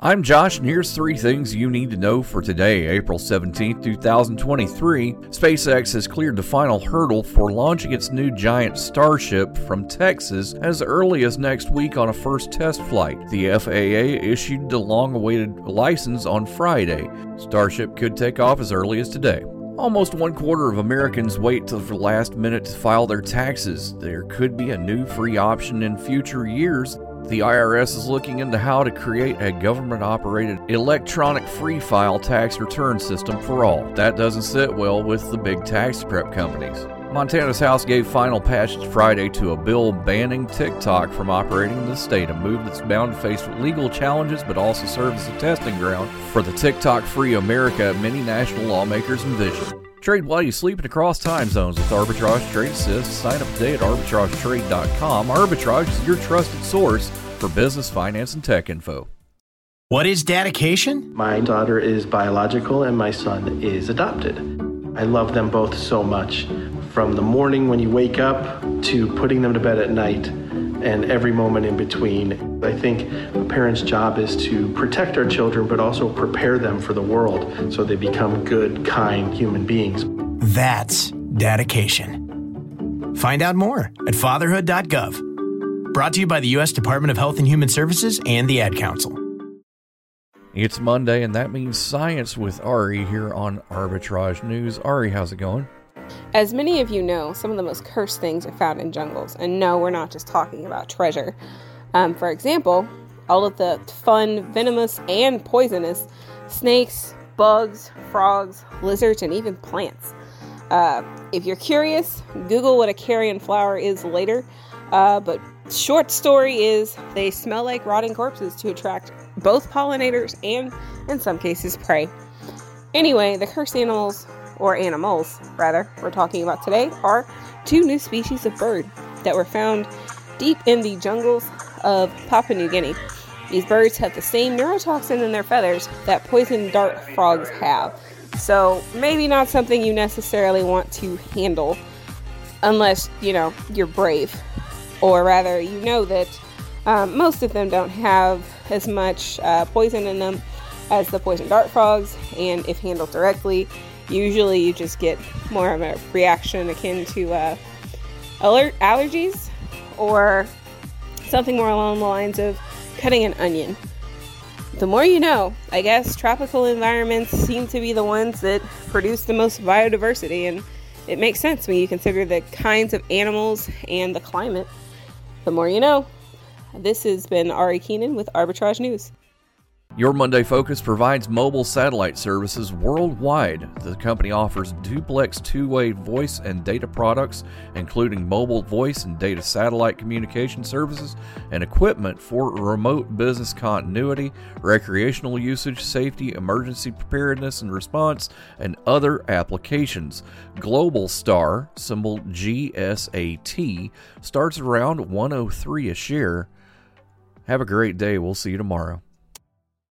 I'm Josh, and here's three things you need to know for today, April 17, 2023. SpaceX has cleared the final hurdle for launching its new giant Starship from Texas as early as next week on a first test flight. The FAA issued the long awaited license on Friday. Starship could take off as early as today. Almost one quarter of Americans wait till the last minute to file their taxes. There could be a new free option in future years the IRS is looking into how to create a government operated electronic free file tax return system for all. That doesn't sit well with the big tax prep companies. Montana's House gave final passage Friday to a bill banning TikTok from operating in the state, a move that's bound to face legal challenges but also serve as a testing ground for the TikTok free America many national lawmakers envision. Trade while you sleeping across time zones with Arbitrage Trade Assist. Sign up today at arbitragetrade.com. Arbitrage is your trusted source for business, finance, and tech info. What is dedication? My daughter is biological and my son is adopted. I love them both so much. From the morning when you wake up to putting them to bed at night and every moment in between. I think a parent's job is to protect our children, but also prepare them for the world so they become good, kind human beings. That's dedication. Find out more at fatherhood.gov. Brought to you by the U.S. Department of Health and Human Services and the Ad Council. It's Monday, and that means science with Ari here on Arbitrage News. Ari, how's it going? As many of you know, some of the most cursed things are found in jungles. And no, we're not just talking about treasure. Um, for example, all of the fun, venomous, and poisonous snakes, bugs, frogs, lizards, and even plants. Uh, if you're curious, Google what a carrion flower is later. Uh, but short story is they smell like rotting corpses to attract both pollinators and, in some cases, prey. Anyway, the cursed animals or animals rather, we're talking about today, are two new species of bird that were found deep in the jungles of Papua New Guinea. These birds have the same neurotoxin in their feathers that poison dart frogs have. So, maybe not something you necessarily want to handle unless, you know, you're brave. Or rather, you know that um, most of them don't have as much uh, poison in them as the poison dart frogs, and if handled directly, usually you just get more of a reaction akin to uh, alert allergies or something more along the lines of cutting an onion. The more you know, I guess tropical environments seem to be the ones that produce the most biodiversity, and it makes sense when you consider the kinds of animals and the climate. The more you know. This has been Ari Keenan with Arbitrage News. Your Monday Focus provides mobile satellite services worldwide. The company offers duplex two way voice and data products, including mobile voice and data satellite communication services and equipment for remote business continuity, recreational usage, safety, emergency preparedness and response, and other applications. Globalstar, symbol GSAT, starts around 103 a share. Have a great day. We'll see you tomorrow.